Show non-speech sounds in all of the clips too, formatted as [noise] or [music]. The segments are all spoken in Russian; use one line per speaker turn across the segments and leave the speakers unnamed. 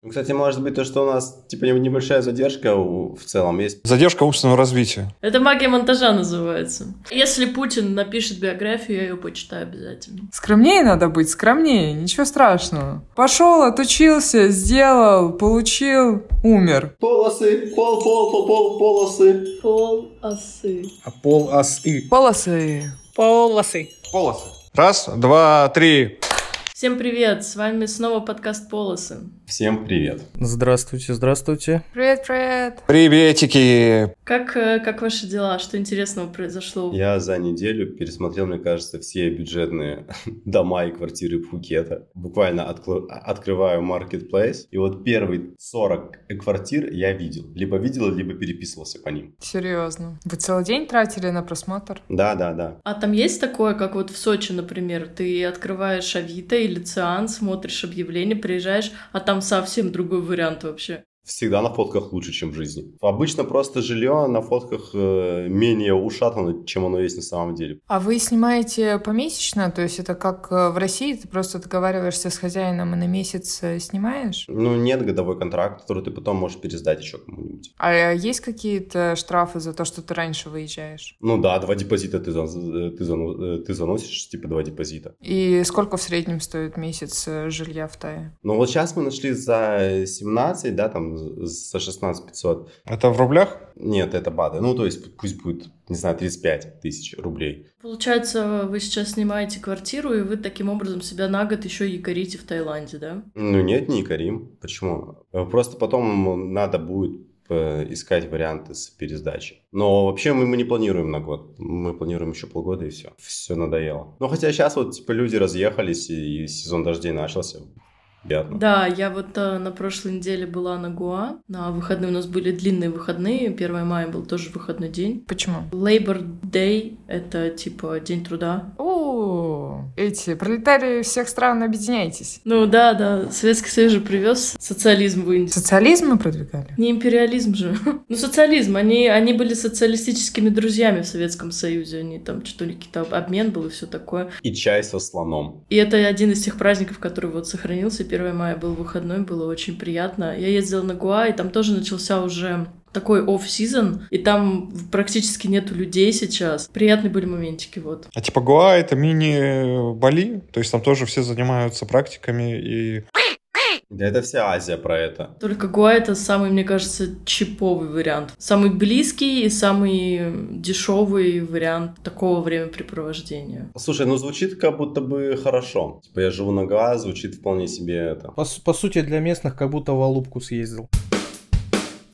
Ну, кстати, может быть то, что у нас типа небольшая задержка в целом есть.
Задержка умственного развития.
Это магия монтажа называется. Если Путин напишет биографию, я ее почитаю обязательно.
Скромнее надо быть, скромнее, ничего страшного. Пошел, отучился, сделал, получил, умер.
Полосы, пол, пол, пол, пол, полосы.
Пол осы.
А пол ас и.
Полосы.
Полосы.
Полосы. Раз, два, три.
Всем привет, с вами снова подкаст «Полосы».
Всем привет.
Здравствуйте, здравствуйте.
Привет, привет.
Приветики.
Как, э, как ваши дела? Что интересного произошло?
Я за неделю пересмотрел, мне кажется, все бюджетные [laughs] дома и квартиры Пхукета. Буквально откл- открываю Marketplace, и вот первые 40 квартир я видел. Либо видел, либо переписывался по ним.
Серьезно. Вы целый день тратили на просмотр?
Да, да, да.
А там есть такое, как вот в Сочи, например, ты открываешь Авито или Циан, смотришь объявление, приезжаешь, а там совсем другой вариант вообще.
Всегда на фотках лучше, чем в жизни. Обычно просто жилье на фотках э, менее ушатано, чем оно есть на самом деле.
А вы снимаете помесячно? То есть это как э, в России, ты просто договариваешься с хозяином и на месяц э, снимаешь?
Ну, нет годовой контракт, который ты потом можешь пересдать еще кому-нибудь.
А есть какие-то штрафы за то, что ты раньше выезжаешь?
Ну да, два депозита ты, ты, зано- ты заносишь, типа два депозита.
И сколько в среднем стоит месяц жилья в Тае?
Ну вот сейчас мы нашли за 17, да, там за 16 500.
Это в рублях?
Нет, это бады. Ну, то есть пусть будет, не знаю, 35 тысяч рублей.
Получается, вы сейчас снимаете квартиру, и вы таким образом себя на год еще якорите в Таиланде, да?
Ну нет, не Карим. Почему? Э, Просто потом надо будет э, искать варианты с пересдачей. Но вообще мы, мы не планируем на год. Мы планируем еще полгода и все. Все надоело. Ну хотя сейчас вот типа люди разъехались и сезон дождей начался. Приятно.
Да, я вот э, на прошлой неделе была на Гуа. На выходные у нас были длинные выходные. 1 мая был тоже выходной день.
Почему?
Labor Day — это типа день труда.
О, эти пролетарии всех стран, объединяйтесь.
Ну да, да, Советский Союз же привез социализм в Индию.
Социализм мы продвигали?
Не империализм же. [laughs] Ну, социализм. Они, они были социалистическими друзьями в Советском Союзе. Они там что ли какие-то обмен был и все такое.
И чай со слоном.
И это один из тех праздников, который вот сохранился. 1 мая был выходной, было очень приятно. Я ездила на Гуа, и там тоже начался уже такой оф-сезон, и там практически нету людей сейчас. Приятные были моментики, вот.
А типа Гуа это мини-Бали, то есть там тоже все занимаются практиками и...
Да это вся Азия про это.
Только Гуа это самый, мне кажется, чиповый вариант. Самый близкий и самый дешевый вариант такого времяпрепровождения.
Слушай, ну звучит как будто бы хорошо. Типа я живу на Гоа, звучит вполне себе это.
По, по сути, для местных как будто в Алубку съездил.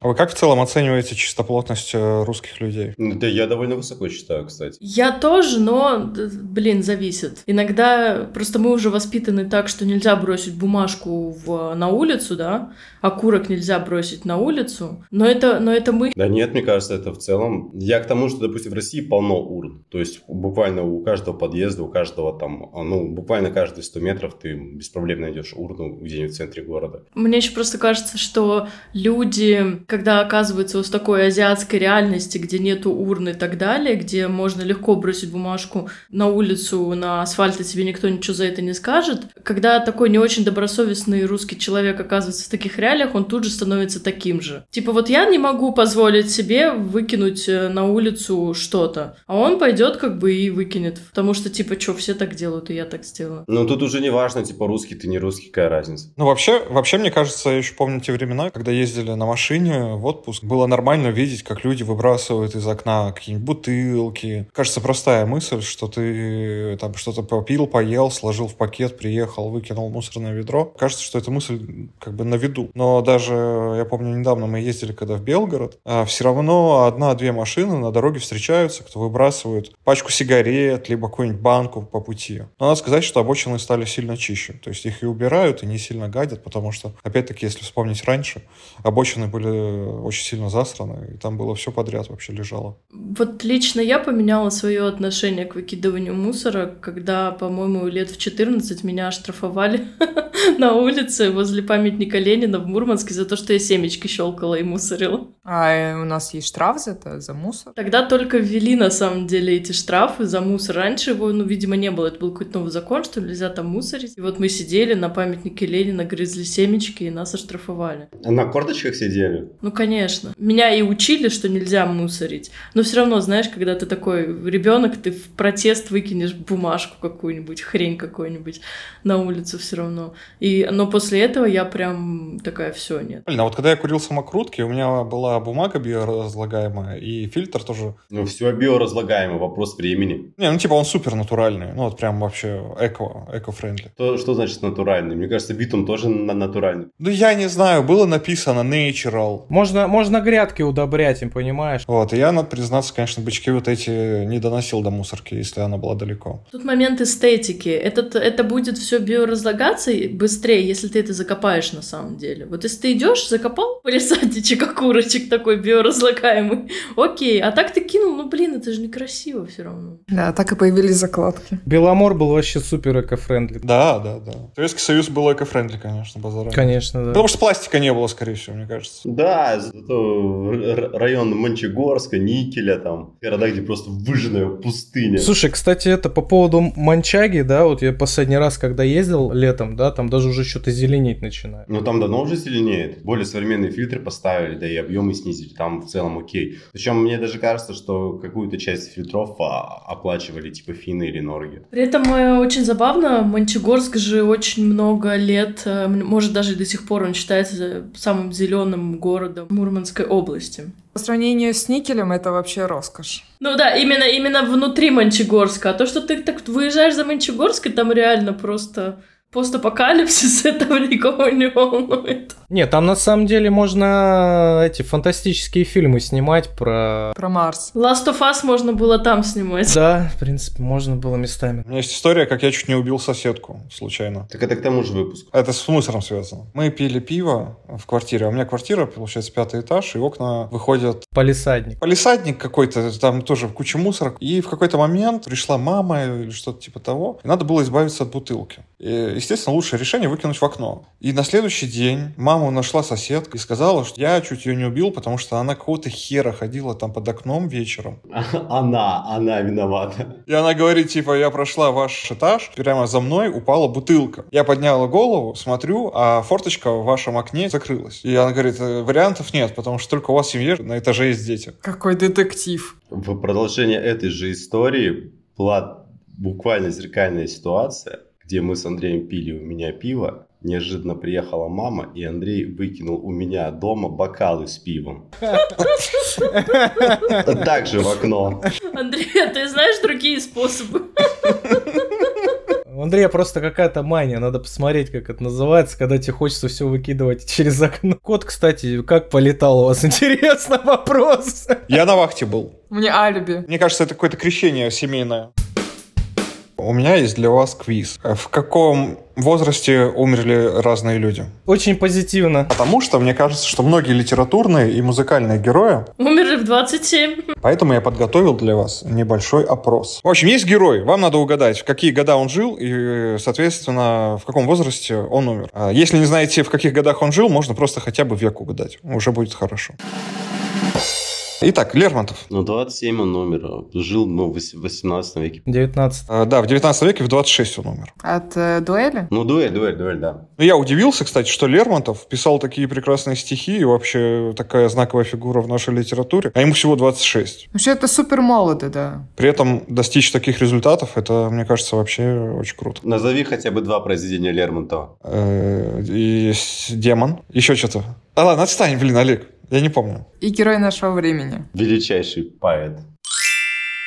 А вы как в целом оцениваете чистоплотность э, русских людей?
Ну, Да я довольно высоко считаю, кстати.
Я тоже, но, блин, зависит. Иногда просто мы уже воспитаны так, что нельзя бросить бумажку в, на улицу, да, окурок нельзя бросить на улицу, но это, но это мы.
Да нет, мне кажется, это в целом... Я к тому, что, допустим, в России полно урн. То есть буквально у каждого подъезда, у каждого там, а, ну, буквально каждые 100 метров ты без проблем найдешь урну где-нибудь в центре города.
Мне еще просто кажется, что люди, когда оказываются вот в такой азиатской реальности, где нету урн и так далее, где можно легко бросить бумажку на улицу, на асфальт, и тебе никто ничего за это не скажет, когда такой не очень добросовестный русский человек оказывается в таких реалиях, он тут же становится таким же. Типа вот я не могу позволить себе выкинуть э, на улицу что-то, а он пойдет как бы и выкинет, потому что типа что, все так делают, и я так сделаю.
Но тут уже не важно, типа, русский ты не русский, какая разница.
Ну, вообще, вообще, мне кажется, я еще помню те времена, когда ездили на машине в отпуск. Было нормально видеть, как люди выбрасывают из окна какие-нибудь бутылки. Кажется, простая мысль, что ты там что-то попил, поел, сложил в пакет, приехал, выкинул мусорное ведро. Кажется, что эта мысль как бы на виду. Но даже, я помню, недавно мы ездили когда в Белгород, а все равно одна-две машины на дороге встречаются, кто выбрасывает пачку сигарет, либо какую-нибудь банку по пути. Но надо сказать, что обочины стали сильно чище. То есть их и убирают, и не сильно гадят, потому что, опять-таки, если вспомнить раньше, обочины были очень сильно засраны, и там было все подряд вообще лежало.
Вот лично я поменяла свое отношение к выкидыванию мусора, когда, по-моему, лет в 14 меня оштрафовали [laughs] на улице возле памятника Ленина в Мурманске за то, что я семечки щелкала и мусорила.
А э, у нас есть штраф за это, за мусор?
Тогда только ввели, на самом деле, эти штрафы за мусор. Раньше его, ну, видимо, не было. Это был какой-то новый закон, что нельзя там мусорить. И вот мы сидели на памятнике Ленина, грызли семечки, и нас оштрафовали.
А На корточках сидели?
Ну, конечно. Меня и учили, что нельзя мусорить. Но все равно, знаешь, когда ты такой ребенок, ты в протест выкинешь бумажку какую-нибудь, хрень какую-нибудь на улицу все равно. И, но после этого я прям такая, все, нет.
Блин, а вот когда я курил самокрутки, у меня была бумага биоразлагаемая и фильтр тоже.
Ну, все биоразлагаемо, вопрос времени.
Не, ну типа он супер натуральный. Ну вот прям вообще эко, эко-френдли.
То, что значит натуральный? Мне кажется, битум тоже на- натуральный.
Ну я не знаю, было написано natural.
Можно, можно грядки удобрять им, понимаешь?
Вот, и я, надо признаться, конечно, бычки вот эти не доносил до мусорки, если она была далеко.
Тут момент эстетики. Этот, это будет все биоразлагаться быстрее, если ты это закопаешь на самом деле. Вот если ты идешь, закопал полисадничек окурочек такой биоразлагаемый, окей. А так ты кинул, ну блин, это же некрасиво все равно.
Да, так и появились закладки.
Беломор был вообще супер эко-френдли.
Да, да, да. Советский Союз был эко-френдли, конечно, базара.
Конечно, да.
Потому что пластика не было, скорее всего, мне кажется.
Да, зато р- р- район Мончегорска, Никеля, там, города, где просто выжженная пустыня.
Слушай, кстати, это по поводу Манчаги, да, вот я последний раз, когда ездил летом, да, там даже уже что-то зеленеть начинает.
Ну, там давно уже зеленеет. Более современные фильтры поставили, да и объемы снизили. Там в целом окей. Причем мне даже кажется, что какую-то часть фильтров а, оплачивали типа финны или норги.
При этом э, очень забавно, Мончегорск же очень много лет, э, может даже до сих пор он считается самым зеленым городом Мурманской области.
По сравнению с никелем это вообще роскошь.
Ну да, именно, именно внутри Мончегорска. А то, что ты так выезжаешь за Мончегорск, и там реально просто постапокалипсис, [laughs] этого никого не волнует.
Нет, там на самом деле можно эти фантастические фильмы снимать про...
Про Марс.
Last of Us можно было там снимать.
Да, в принципе, можно было местами.
У меня есть история, как я чуть не убил соседку случайно.
Так это к тому же выпуску.
Это с мусором связано. Мы пили пиво в квартире. А у меня квартира, получается, пятый этаж, и окна выходят
Полисадник.
Полисадник какой-то, там тоже куча мусора. И в какой-то момент пришла мама или что-то типа того, и надо было избавиться от бутылки. И, естественно, лучшее решение выкинуть в окно. И на следующий день маму нашла соседка и сказала, что я чуть ее не убил, потому что она какого-то хера ходила там под окном вечером. [laughs]
Она, она виновата.
И она говорит, типа, я прошла ваш этаж, прямо за мной упала бутылка. Я подняла голову, смотрю, а форточка в вашем окне закрылась. И она говорит, «Э, вариантов нет, потому что только у вас в семье на этаже есть дети.
Какой детектив.
В продолжение этой же истории была буквально зеркальная ситуация, где мы с Андреем пили у меня пиво. Неожиданно приехала мама, и Андрей выкинул у меня дома бокалы с пивом. Также в окно.
Андрей, а ты знаешь другие способы?
У Андрея просто какая-то мания, надо посмотреть, как это называется, когда тебе хочется все выкидывать через окно. Кот, кстати, как полетал у вас, [laughs] интересно, вопрос.
Я на вахте был.
Мне алиби.
Мне кажется, это какое-то крещение семейное. У меня есть для вас квиз. В каком возрасте умерли разные люди?
Очень позитивно.
Потому что мне кажется, что многие литературные и музыкальные герои
Умерли в 27.
Поэтому я подготовил для вас небольшой опрос. В общем, есть герой. Вам надо угадать, в какие года он жил и, соответственно, в каком возрасте он умер. А Если не знаете, в каких годах он жил, можно просто хотя бы век угадать. Уже будет хорошо. Итак, Лермонтов.
Ну, 27 он умер. Жил, ну, в вось- в 18 веке.
19.
А, Да, в 19 веке в 26 он умер.
От э, дуэли?
Ну, дуэль, дуэль, дуэль, да.
Ну, Я удивился, кстати, что Лермонтов писал такие прекрасные стихи и вообще такая знаковая фигура в нашей литературе, а ему всего 26.
Вообще это супер молодо, да.
При этом достичь таких результатов, это, мне кажется, вообще очень круто.
Назови хотя бы два произведения Лермонтова.
Э, с- демон. Еще что-то. А ладно, отстань, блин, Олег. Я не помню.
И герой нашего времени.
Величайший поэт.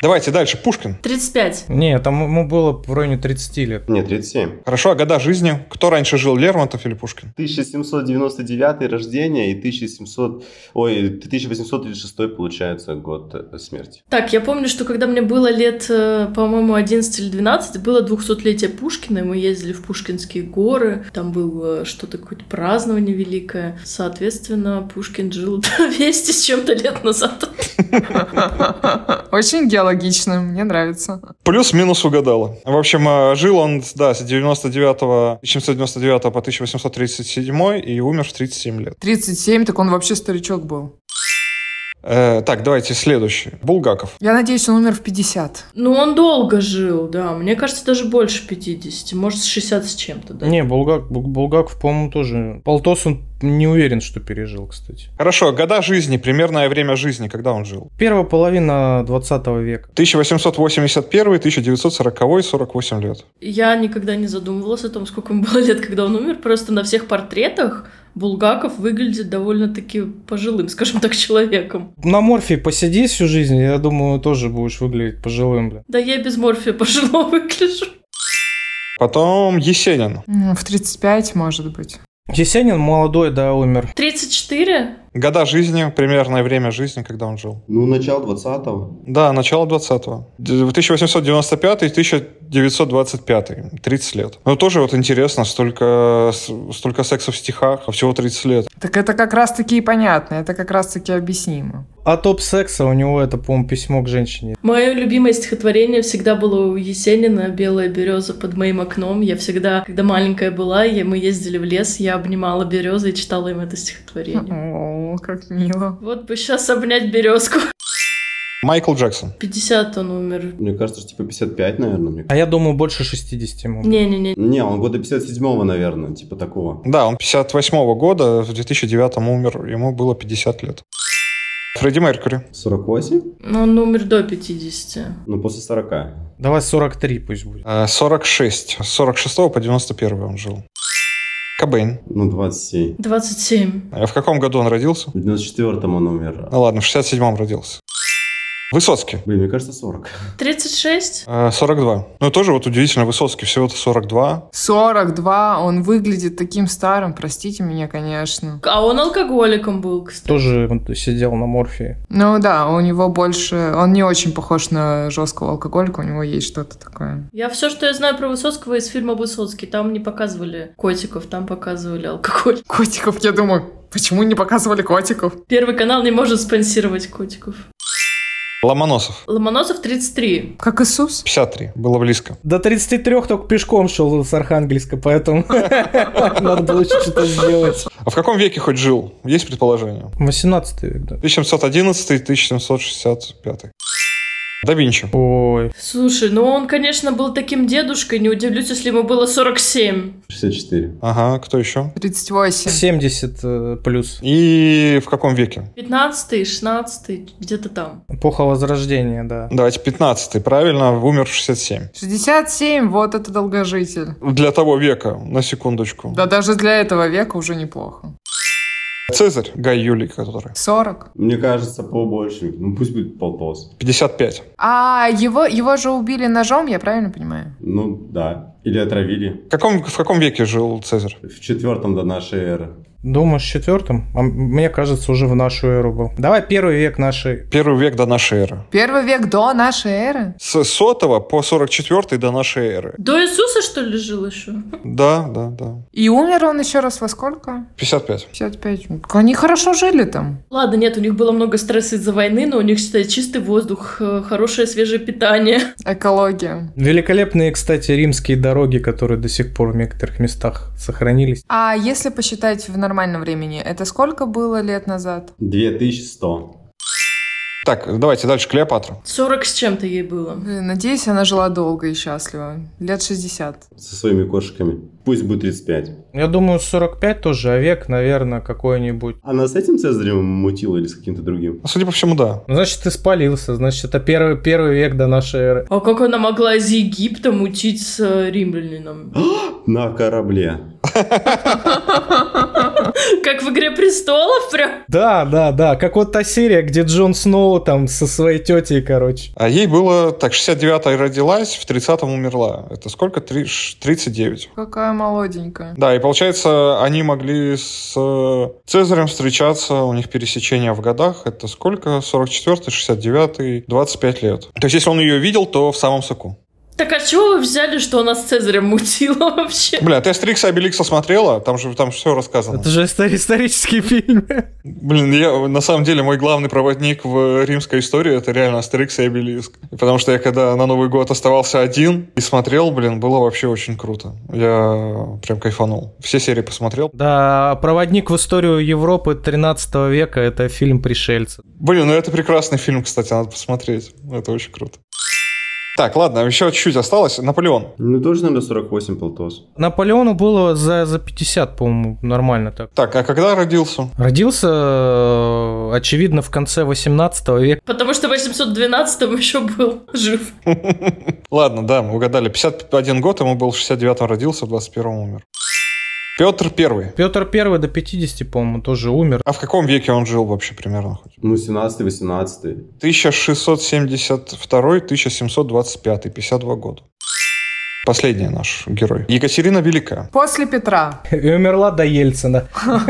Давайте дальше. Пушкин.
35.
Не, там ему было в районе 30 лет.
Нет, 37.
Хорошо, а года жизни? Кто раньше жил, Лермонтов или Пушкин?
1799 рождения и 1700... Ой, 1836 получается год э, смерти.
Так, я помню, что когда мне было лет, э, по-моему, 11 или 12, было 200-летие Пушкина, и мы ездили в Пушкинские горы, там было что-то, какое-то празднование великое. Соответственно, Пушкин жил [laughs] 200 с чем-то лет назад.
Очень геологично, мне нравится.
Плюс-минус угадала. В общем, э, жил он, да, с 99 1799 по 1837 и умер в 37 лет.
37, так он вообще старичок был.
Э, так, давайте следующий. Булгаков.
Я надеюсь, он умер в 50.
Ну, он долго жил, да. Мне кажется, даже больше 50. Может, 60 с чем-то, да.
Не, Булгак, Бу- Булгаков, по-моему, тоже. Полтос он не уверен, что пережил, кстати.
Хорошо, года жизни, примерное время жизни, когда он жил.
Первая половина 20 века.
1881, 1940, 48 лет.
Я никогда не задумывалась о том, сколько ему было лет, когда он умер. Просто на всех портретах Булгаков выглядит довольно-таки пожилым, скажем так, человеком.
На морфии посиди всю жизнь, я думаю, тоже будешь выглядеть пожилым, бля.
Да я без морфия пожилого выгляжу.
Потом Есенин.
В 35, может быть.
Есенин молодой, да, умер.
34?
Года жизни, примерное время жизни, когда он жил.
Ну, начало 20-го.
Да, начало 20-го. 1895 и 1000 925, 30 лет. ну тоже вот интересно, столько, столько секса в стихах, а всего 30 лет.
Так это как раз-таки и понятно, это как раз-таки объяснимо.
А топ секса у него это, по-моему, письмо к женщине.
Мое любимое стихотворение всегда было у Есенина «Белая береза под моим окном». Я всегда, когда маленькая была, я, мы ездили в лес, я обнимала березы и читала им это стихотворение.
О, как мило.
Вот бы сейчас обнять березку.
Майкл Джексон.
50 он умер.
Мне кажется, что типа 55, наверное. мне
А я думаю, больше 60 ему.
Не-не-не.
Не, он года 57-го, наверное, типа такого.
Да, он 58 года, в 2009 умер, ему было 50 лет. Фредди Меркьюри.
48?
Но он умер до 50.
Ну, после 40.
Давай 43 пусть будет.
Э, 46. С 46 по 91 он жил. Кобейн.
Ну, 27.
27.
А В каком году он родился?
В 94-м он умер.
Ну ладно, в 67-м родился. Высоцкий.
Блин, мне кажется, 40.
36?
Э, 42. Ну, тоже вот удивительно, Высоцкий всего-то 42.
42, он выглядит таким старым, простите меня, конечно.
А он алкоголиком был, кстати.
Тоже вот сидел на морфии.
Ну да, у него больше... Он не очень похож на жесткого алкоголика, у него есть что-то такое.
Я все, что я знаю про Высоцкого из фильма «Высоцкий», там не показывали котиков, там показывали алкоголь.
Котиков, я думаю, почему не показывали котиков?
Первый канал не может спонсировать котиков.
Ломоносов.
Ломоносов 33.
Как Иисус?
53. Было близко.
До 33 только пешком шел с Архангельска, поэтому [laughs] надо было что-то сделать.
А в каком веке хоть жил? Есть предположение?
18 век, да.
1711-1765. Да Винчи.
Ой,
Слушай, ну он, конечно, был таким дедушкой, не удивлюсь, если ему было 47.
64.
Ага, кто еще?
38.
70 э, плюс.
И в каком веке?
15 16 где-то там.
Эпоха Возрождения, да.
Давайте 15 правильно, умер в 67.
67, вот это долгожитель.
Для того века, на секундочку.
Да даже для этого века уже неплохо.
Цезарь, Гай Юлий, который.
40.
Мне кажется, побольше. Ну, пусть будет полтос.
55.
А его, его же убили ножом, я правильно понимаю?
Ну, да. Или отравили.
В каком, в каком веке жил Цезарь?
В четвертом до нашей эры.
Думаешь, четвертым? А мне кажется, уже в нашу эру был. Давай первый век нашей.
Первый век до нашей эры.
Первый век до нашей эры?
С сотого по 44 до нашей эры.
До Иисуса, что ли, жил еще?
Да, да, да.
И умер он еще раз во сколько?
55.
55. Они хорошо жили там.
Ладно, нет, у них было много стресса из-за войны, но у них, считай, чистый воздух, э, хорошее свежее питание.
Экология.
Великолепные, кстати, римские дороги, которые до сих пор в некоторых местах сохранились.
А если посчитать в нормальном времени, это сколько было лет назад?
2100.
Так, давайте дальше Клеопатра.
40 с чем-то ей было.
Блин, Надеюсь, она жила долго и счастливо. Лет 60.
Со своими кошками. Пусть будет 35.
Я думаю, 45 тоже, а век, наверное, какой-нибудь.
Она с этим Цезарем мутила или с каким-то другим?
Ну, Судя по всему, да.
Ну, значит, ты спалился, значит, это первый, первый век до нашей эры.
А как она могла из Египта мутить с э, римлянином? [gasps]
На корабле.
Как в «Игре престолов» прям?
Да, да, да, как вот та серия, где Джон Сноу там со своей тетей, короче.
А ей было, так, 69-й родилась, в 30-м умерла. Это сколько? Три- ш- 39.
Какая молоденькая.
Да, и получается, они могли с э, Цезарем встречаться, у них пересечение в годах. Это сколько? 44-й, 69-й, 25 лет. То есть, если он ее видел, то в самом соку.
Так а чего вы взяли, что она с Цезарем мутила вообще?
Бля, ты Астерикса и Обеликса смотрела? Там же там все рассказано.
Это же истори- исторический фильм.
Блин, я, на самом деле мой главный проводник в римской истории это реально Астерикс и Обелиск. Потому что я когда на Новый год оставался один и смотрел, блин, было вообще очень круто. Я прям кайфанул. Все серии посмотрел.
Да, проводник в историю Европы 13 века это фильм «Пришельцы».
Блин, ну это прекрасный фильм, кстати, надо посмотреть. Это очень круто. Так, ладно, еще чуть-чуть осталось. Наполеон.
Ну, тоже, наверное, 48 полтос.
Наполеону было за, за 50, по-моему, нормально так.
Так, а когда родился?
Родился, э, очевидно, в конце 18 века.
Потому что в 812-м еще был жив. [laughs]
Ладно, да, мы угадали. 51 год, ему был в 69-м родился, в 21-м умер. Петр Первый.
Петр Первый до 50, по-моему, тоже умер.
А в каком веке он жил вообще примерно? хоть?
Ну, 17-18.
1672-1725, 52 года. Последний наш герой. Екатерина Великая.
После Петра.
И умерла до Ельцина. [laughs]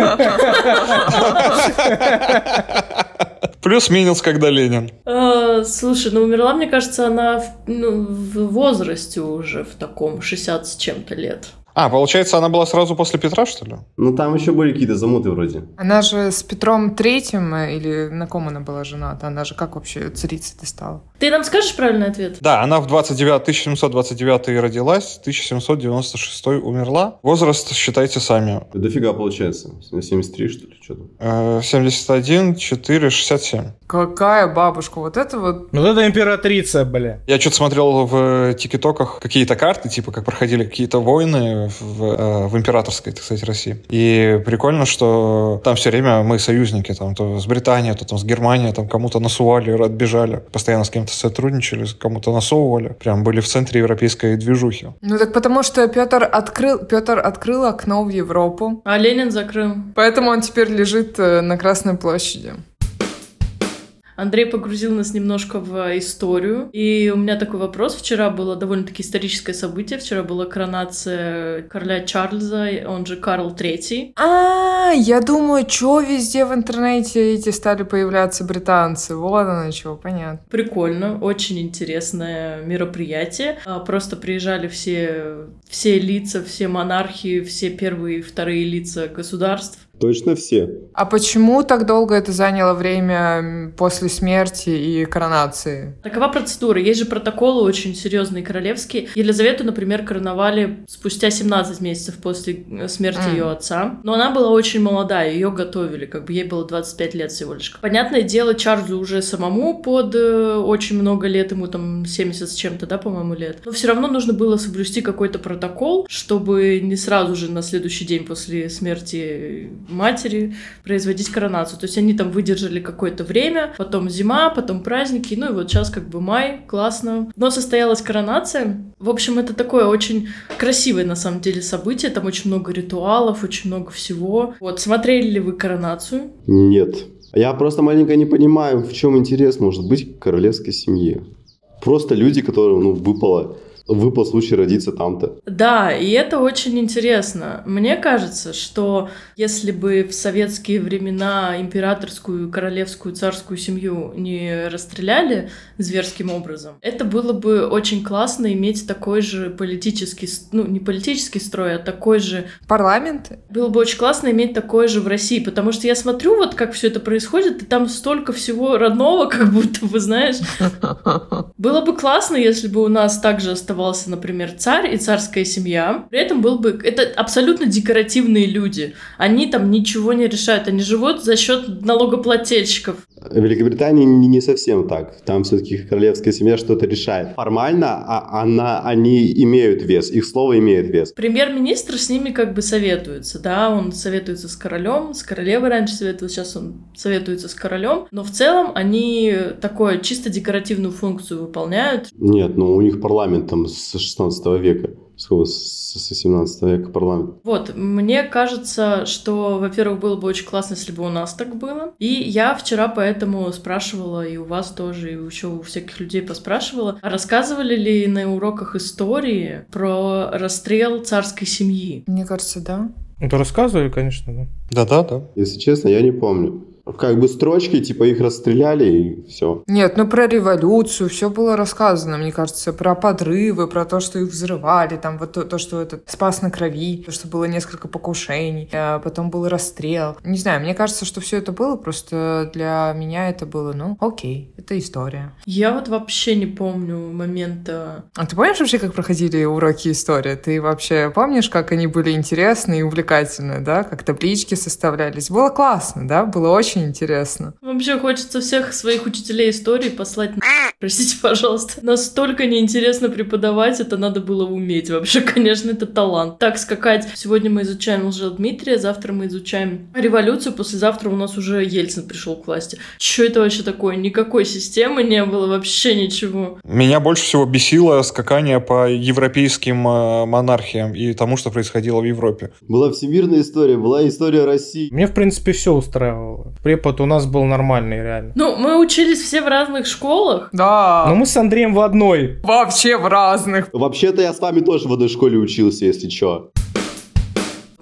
Плюс-минус, когда Ленин.
А, слушай, ну умерла, мне кажется, она в, ну, в возрасте уже, в таком 60 с чем-то лет.
А, получается, она была сразу после Петра, что ли?
Ну, там еще были какие-то замуты вроде.
Она же с Петром Третьим, э, или на ком она была жената? Она же как вообще царицей-то стала?
Ты нам скажешь правильный ответ?
Да, она в 29, 1729 родилась, 1796 умерла. Возраст считайте сами.
Дофига получается. 73, что ли, что-то.
Э, 71, 4, 67.
Какая бабушка? Вот это вот...
Вот это императрица, бля.
Я что-то смотрел в тикетоках какие-то карты, типа как проходили какие-то войны в, э, в императорской, так сказать, России. И прикольно, что там все время мы союзники, там то с Британией, то там с Германией, там кому-то насували, отбежали, постоянно с кем-то сотрудничали, кому-то насовывали. Прям были в центре европейской движухи.
Ну так потому что Петр открыл, Петр открыл окно в Европу,
А Ленин закрыл.
поэтому он теперь лежит э, на Красной площади.
Андрей погрузил нас немножко в историю. И у меня такой вопрос. Вчера было довольно-таки историческое событие. Вчера была коронация короля Чарльза, он же Карл Третий.
А, я думаю, что везде в интернете эти стали появляться британцы. Вот оно чего, понятно.
Прикольно, очень интересное мероприятие. А, Просто приезжали все, все лица, все монархи, все первые и вторые лица государств.
Точно все.
А почему так долго это заняло время после смерти и коронации?
Такова процедура. Есть же протоколы очень серьезные королевские. Елизавету, например, короновали спустя 17 месяцев после э, смерти
М.
ее отца. Но она была очень молодая, ее готовили, как бы ей было 25 лет всего лишь. Понятное дело, Чарльзу уже самому под э, очень много лет, ему там 70 с чем-то, да, по-моему, лет. Но все равно нужно было соблюсти какой-то протокол, чтобы не сразу же на следующий день после смерти матери производить коронацию. То есть они там выдержали какое-то время, потом зима, потом праздники, ну и вот сейчас как бы май, классно. Но состоялась коронация. В общем, это такое очень красивое на самом деле событие, там очень много ритуалов, очень много всего. Вот, смотрели ли вы коронацию?
Нет. Я просто маленько не понимаю, в чем интерес может быть королевской семье. Просто люди, которым ну, выпало, выпал случай родиться там-то.
Да, и это очень интересно. Мне кажется, что если бы в советские времена императорскую, королевскую, царскую семью не расстреляли зверским образом, это было бы очень классно иметь такой же политический, ну, не политический строй, а такой же
Парламент?
было бы очень классно иметь такое же в России, потому что я смотрю, вот как все это происходит, и там столько всего родного, [laughs] как будто бы, знаешь. [laughs] Было бы классно, если бы у нас также оставался, например, царь и царская семья. При этом был бы... Это абсолютно декоративные люди. Они там ничего не решают. Они живут за счет налогоплательщиков.
В Великобритании не совсем так. Там все-таки королевская семья что-то решает. Формально а, она, они имеют вес, их слово имеет вес.
Премьер-министр с ними как бы советуется, да, он советуется с королем, с королевой раньше советовался, сейчас он советуется с королем, но в целом они такое чисто декоративную функцию выполняют.
Нет, ну у них парламент там с 16 века. С, кого? с с 17 века парламент.
Вот, мне кажется, что, во-первых, было бы очень классно, если бы у нас так было. И я вчера поэтому спрашивала, и у вас тоже, и еще у всяких людей поспрашивала, а рассказывали ли на уроках истории про расстрел царской семьи?
Мне кажется, да.
Ну, то рассказывали, конечно, да.
Да-да-да.
Если честно, я не помню. Как бы строчки, типа их расстреляли и все.
Нет, ну про революцию все было рассказано, мне кажется, про подрывы, про то, что их взрывали, там вот то, то что этот спас на крови, то, что было несколько покушений, а потом был расстрел. Не знаю, мне кажется, что все это было, просто для меня это было, ну, окей, это история.
Я вот вообще не помню момента...
А ты помнишь вообще, как проходили уроки истории? Ты вообще помнишь, как они были интересные и увлекательные, да? Как таблички составлялись? Было классно, да? Было очень интересно.
Вообще хочется всех своих учителей истории послать на... [laughs] Простите, пожалуйста. Настолько неинтересно преподавать, это надо было уметь. Вообще, [laughs] конечно, это талант. Так скакать. Сегодня мы изучаем Дмитрия, завтра мы изучаем революцию, послезавтра у нас уже Ельцин пришел к власти. Что это вообще такое? Никакой системы не было, вообще ничего.
Меня больше всего бесило скакание по европейским э, монархиям и тому, что происходило в Европе.
Была всемирная история, была история России.
Мне, в принципе, все устраивало. Препод у нас был нормальный, реально.
Ну, мы учились все в разных школах.
Да.
Но мы с Андреем в одной.
Вообще в разных.
Вообще-то я с вами тоже в одной школе учился, если что.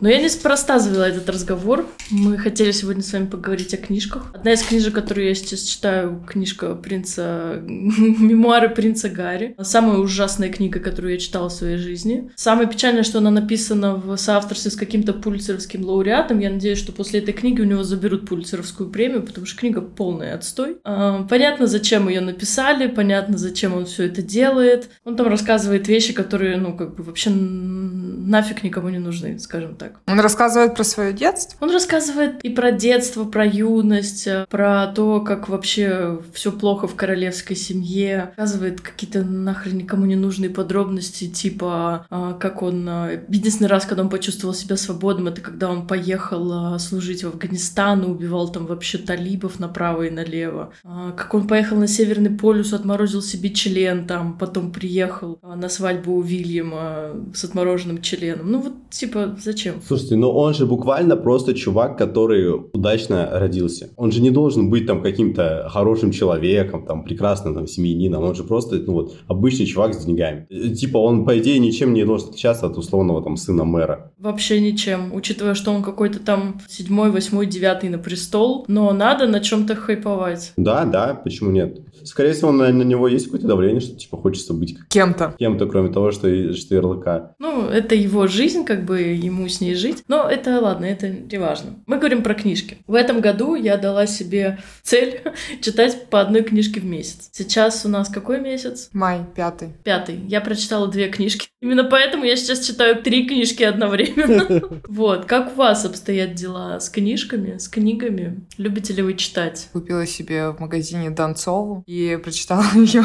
Но я неспроста завела этот разговор. Мы хотели сегодня с вами поговорить о книжках. Одна из книжек, которую я сейчас читаю, книжка принца... [laughs] Мемуары принца Гарри. Самая ужасная книга, которую я читала в своей жизни. Самое печальное, что она написана в соавторстве с каким-то пульцеровским лауреатом. Я надеюсь, что после этой книги у него заберут пульцеровскую премию, потому что книга полный отстой. А, понятно, зачем ее написали, понятно, зачем он все это делает. Он там рассказывает вещи, которые, ну, как бы вообще нафиг никому не нужны, скажем так.
Он рассказывает про свое детство?
Он рассказывает и про детство, про юность, про то, как вообще все плохо в королевской семье. Рассказывает какие-то нахрен никому не нужные подробности, типа а, как он... А, единственный раз, когда он почувствовал себя свободным, это когда он поехал а, служить в Афганистан и убивал там вообще талибов направо и налево. Как он поехал на Северный полюс, отморозил себе член там, потом приехал на свадьбу у Вильяма с отмороженным членом. Ну вот, типа, зачем?
Слушайте, но он же буквально просто чувак, который удачно родился. Он же не должен быть там каким-то хорошим человеком, там, прекрасным там, семьянином. Он же просто, ну вот, обычный чувак с деньгами. Э, типа, он, по идее, ничем не должен отличаться от условного там сына мэра.
Вообще ничем, учитывая, что он какой-то там седьмой, восьмой, девятый на престол, но надо на чем-то хайповать.
Да, да, почему нет? Скорее всего, на, на него есть какое-то давление, что типа хочется быть
кем-то.
Кем-то, кроме того, что, что ярлыка.
Ну, это его жизнь, как бы ему с ней жить. Но это ладно, это не важно. Мы говорим про книжки. В этом году я дала себе цель [laughs] читать по одной книжке в месяц. Сейчас у нас какой месяц?
Май, пятый.
Пятый. Я прочитала две книжки. [laughs] Именно поэтому я сейчас читаю три книжки одновременно. [laughs] Вот. Как у вас обстоят дела с книжками, с книгами? Любите ли вы читать?
Купила себе в магазине Донцову и прочитала ее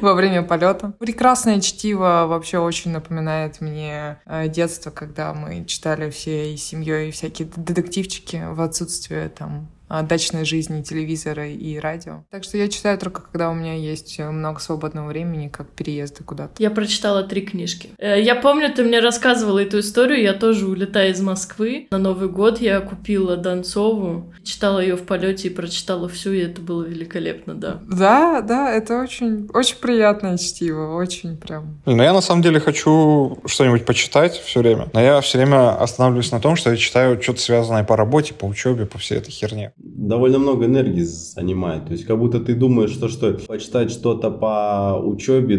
во время полета. Прекрасное чтиво вообще очень напоминает мне э, детство, когда мы читали всей семьей всякие детективчики в отсутствие там дачной жизни, телевизора и радио. Так что я читаю только, когда у меня есть много свободного времени, как переезды куда-то.
Я прочитала три книжки. Э, я помню, ты мне рассказывала эту историю, я тоже улетая из Москвы. На Новый год я купила Донцову, читала ее в полете и прочитала всю, и это было великолепно, да.
Да, да, это очень, очень приятное чтиво, очень прям.
Но я на самом деле хочу что-нибудь почитать все время, но я все время останавливаюсь на том, что я читаю что-то связанное по работе, по учебе, по всей этой херне
довольно много энергии занимает. То есть как будто ты думаешь, что, что почитать что-то по учебе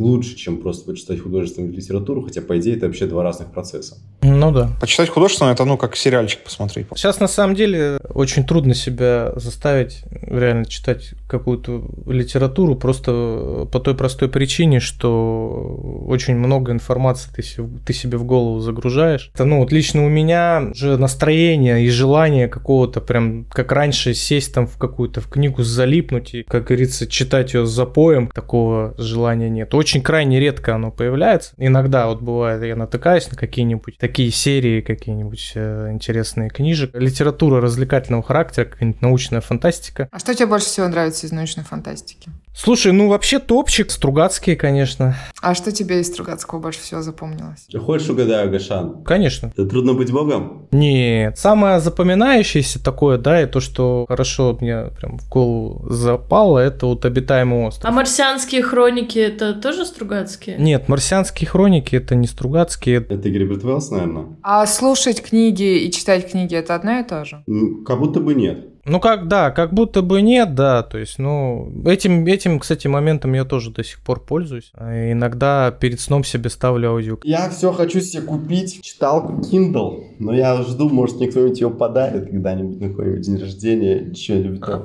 лучше, чем просто почитать художественную литературу, хотя, по идее, это вообще два разных процесса.
Ну да.
Почитать художественную, это, ну, как сериальчик посмотреть.
Сейчас, на самом деле, очень трудно себя заставить реально читать какую-то литературу, просто по той простой причине, что очень много информации ты, ты себе в голову загружаешь. Это, ну, вот лично у меня же настроение и желание какого-то прям, как раньше, сесть там в какую-то в книгу, залипнуть и, как говорится, читать ее с запоем, такого желания нет. Очень очень крайне редко оно появляется. Иногда вот бывает, я натыкаюсь на какие-нибудь такие серии, какие-нибудь э, интересные книжек. Литература развлекательного характера, какая-нибудь научная фантастика.
А что тебе больше всего нравится из научной фантастики?
Слушай, ну вообще топчик, Стругацкие, конечно.
А что тебе из Стругацкого больше всего запомнилось?
Хочешь угадаю, Гашан?
Конечно.
Это трудно быть богом?
Нет. Самое запоминающееся такое, да, и то, что хорошо мне прям в голову запало, это вот обитаемый остров.
А марсианские хроники это тоже Стругацкие?
Нет, марсианские хроники это не Стругацкие.
Это Герберт Уэллс, наверное?
А слушать книги и читать книги это одно и то же?
М, Как будто бы нет.
Ну как, да, как будто бы нет, да, то есть, ну, этим, этим, кстати, моментом я тоже до сих пор пользуюсь. А Иногда перед сном себе ставлю аудио.
Я все хочу себе купить читалку Kindle, но я жду, может, мне кто-нибудь ее подарит когда-нибудь на какой-нибудь день рождения, что-нибудь там.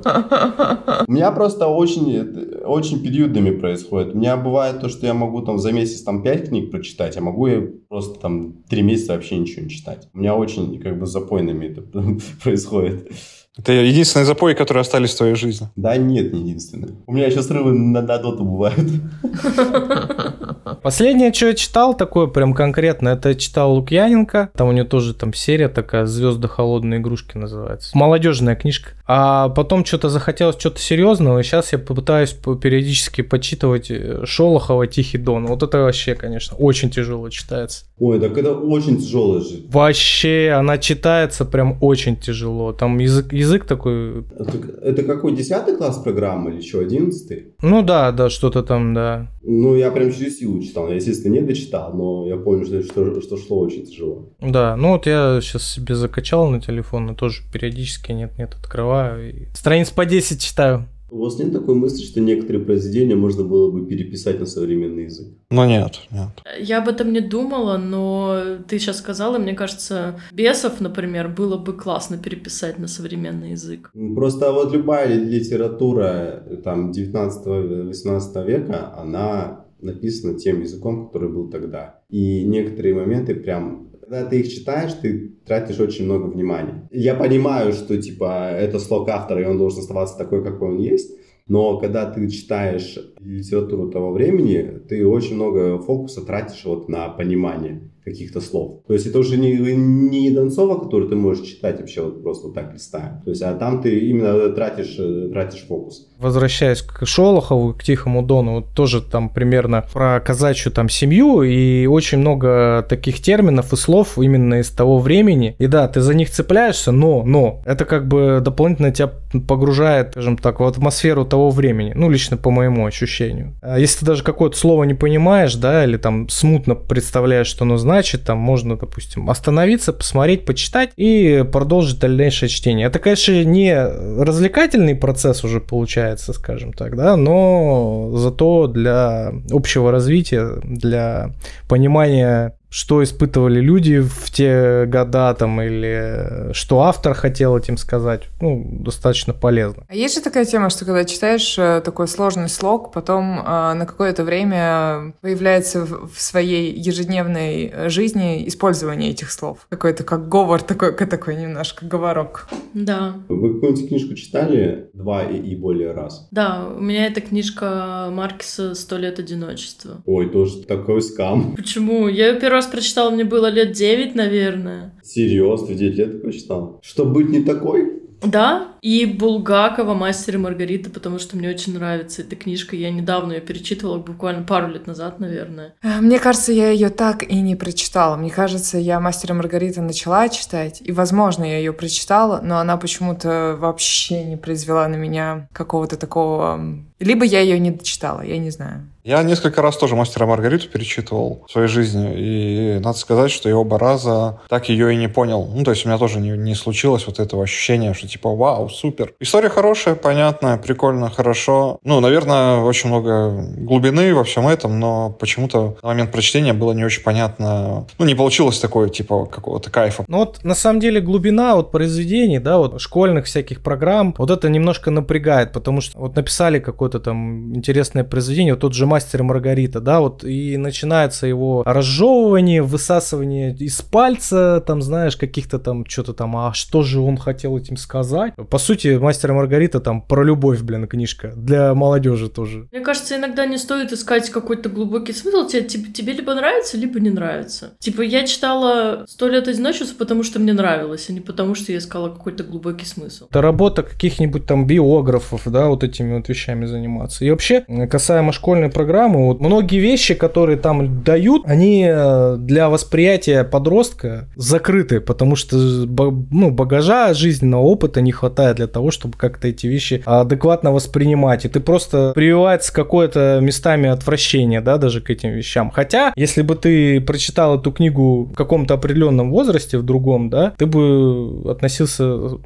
У меня просто очень, очень периодами происходит. У меня бывает то, что я могу там за месяц там 5 книг прочитать, а могу я просто там 3 месяца вообще ничего не читать. У меня очень как бы запойными это [laughs] происходит.
Это единственные запои, которые остались в твоей жизни.
Да нет, не единственное. У меня еще срывы на, на доту бывают. [laughs]
Последнее, что я читал, такое прям конкретно, это я читал Лукьяненко. Там у него тоже там серия такая «Звезды холодной игрушки» называется. Молодежная книжка. А потом что-то захотелось что-то серьезного, и сейчас я попытаюсь по- периодически почитывать э, Шолохова «Тихий дон». Вот это вообще, конечно, очень тяжело читается.
Ой, так это очень тяжело же.
Вообще, она читается прям очень тяжело. Там язык, язык такой...
Это, это какой, 10 класс программы или что, 11
Ну да, да, что-то там, да.
Ну, я прям через силу читал. Я, естественно, не дочитал, но я понял, что, что, что шло очень тяжело.
Да, ну вот я сейчас себе закачал на телефон и тоже периодически нет-нет открываю. И страниц по 10 читаю.
У вас нет такой мысли, что некоторые произведения можно было бы переписать на современный язык?
Но нет, нет.
Я об этом не думала, но ты сейчас сказала, мне кажется, бесов, например, было бы классно переписать на современный язык.
Просто вот любая ли- литература там 19-18 века, она написана тем языком, который был тогда. И некоторые моменты прям когда ты их читаешь, ты тратишь очень много внимания. Я понимаю, что типа это слог автора, и он должен оставаться такой, какой он есть. Но когда ты читаешь литературу того времени, ты очень много фокуса тратишь вот на понимание каких-то слов. То есть это уже не, не Донцова, который ты можешь читать вообще вот просто так листая. То есть, а там ты именно тратишь, э, тратишь фокус.
Возвращаясь к Шолохову, к Тихому Дону, вот тоже там примерно про казачью там семью и очень много таких терминов и слов именно из того времени. И да, ты за них цепляешься, но, но, это как бы дополнительно тебя погружает, скажем так, в атмосферу того времени. Ну, лично по моему ощущению. А если ты даже какое-то слово не понимаешь, да, или там смутно представляешь, что оно значит, там можно, допустим, остановиться, посмотреть, почитать и продолжить дальнейшее чтение. Это, конечно, не развлекательный процесс уже получается, скажем так, да, но зато для общего развития, для понимания что испытывали люди в те года там или что автор хотел этим сказать, ну, достаточно полезно.
А есть же такая тема, что когда читаешь э, такой сложный слог, потом э, на какое-то время появляется в своей ежедневной э, жизни использование этих слов. Какой-то как говор, такой, такой немножко говорок.
Да.
Вы какую-нибудь книжку читали два и, и более раз?
Да, у меня эта книжка Маркиса «Сто лет одиночества».
Ой, тоже такой скам.
Почему? Я ее первый раз прочитала, мне было лет 9, наверное.
Серьезно, в 9 лет такой читал? Чтобы быть не такой?
Да, и Булгакова «Мастер и Маргарита», потому что мне очень нравится эта книжка. Я недавно ее перечитывала, буквально пару лет назад, наверное.
Э, Мне кажется, я ее так и не прочитала. Мне кажется, я «Мастера и Маргарита» начала читать, и, возможно, я ее прочитала, но она почему-то вообще не произвела на меня какого-то такого... Либо я ее не дочитала, я не знаю.
Я несколько раз тоже «Мастера и Маргариту» перечитывал в своей жизни, и надо сказать, что я оба раза так ее и не понял. Ну, то есть у меня тоже не, не случилось вот этого ощущения, что типа «Вау, супер». История хорошая, понятная, прикольно, хорошо. Ну, наверное, очень много глубины во всем этом, но почему-то на момент прочтения было не очень понятно. Ну, не получилось такое, типа, какого-то кайфа.
Ну вот на самом деле глубина вот произведений, да, вот школьных всяких программ, вот это немножко напрягает, потому что вот написали какое-то там интересное произведение, вот тот же «Мастер и Маргарита», да, вот и начинается его разжевывание, высасывание из пальца, там, знаешь, каких-то там, что-то там, а что же он хотел этим сказать? По сути, «Мастер и Маргарита» там про любовь, блин, книжка. Для молодежи тоже.
Мне кажется, иногда не стоит искать какой-то глубокий смысл. Тебе, тебе, тебе либо нравится, либо не нравится. Типа, я читала «Сто лет одиночества», потому что мне нравилось, а не потому что я искала какой-то глубокий смысл.
Это работа каких-нибудь там биографов, да, вот этими вот вещами заниматься. И вообще, касаемо школьной программы, вот многие вещи, которые там дают, они э, для восприятия подростка закрыты, потому что ну, багажа жизненного опыта не хватает для того, чтобы как-то эти вещи адекватно воспринимать. И ты просто прививается какое-то местами отвращение, да, даже к этим вещам. Хотя, если бы ты прочитал эту книгу в каком-то определенном возрасте, в другом, да, ты бы относился ну,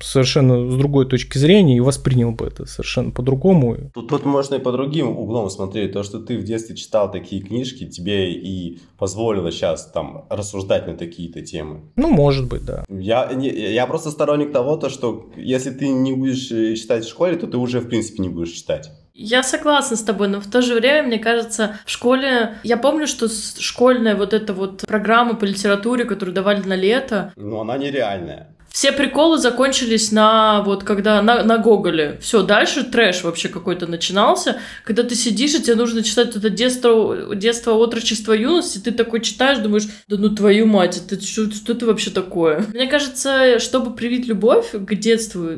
совершенно с другой точки зрения и воспринял бы это совершенно по-другому.
Тут, тут можно и по другим углом смотреть. То, что ты в детстве читал такие книжки, тебе и позволило сейчас там рассуждать на такие-то темы.
Ну, может быть, да.
Я, я просто сторонник того, то, что если ты не будешь э, читать в школе, то ты уже, в принципе, не будешь читать.
Я согласна с тобой, но в то же время, мне кажется, в школе... Я помню, что школьная вот эта вот программа по литературе, которую давали на лето...
Ну, она нереальная.
Все приколы закончились на вот когда на, на Гоголе. Все, дальше трэш вообще какой-то начинался. Когда ты сидишь, и тебе нужно читать это детство, детство, отрочество, юность, и ты такой читаешь, думаешь, да ну твою мать, это что, что это вообще такое? Мне кажется, чтобы привить любовь к детству,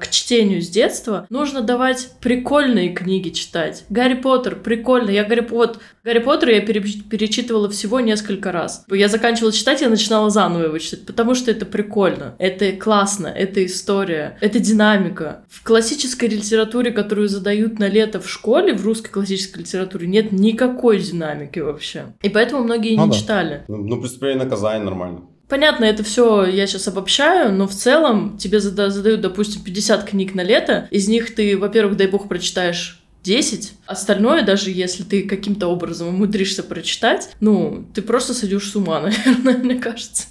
к чтению с детства, нужно давать прикольные книги читать. Гарри Поттер, прикольно. Я Гарри Поттер, Гарри Поттер я перечитывала всего несколько раз. Я заканчивала читать, я начинала заново его читать, потому что это прикольно, это классно, это история, это динамика. В классической литературе, которую задают на лето в школе, в русской классической литературе, нет никакой динамики вообще. И поэтому многие ну, не да. читали.
Ну, ну преступление наказание нормально.
Понятно, это все я сейчас обобщаю, но в целом тебе задают, допустим, 50 книг на лето, из них ты, во-первых, дай бог, прочитаешь 10. Остальное, даже если ты каким-то образом умудришься прочитать, ну, ты просто сойдешь с ума, [laughs] наверное, мне кажется.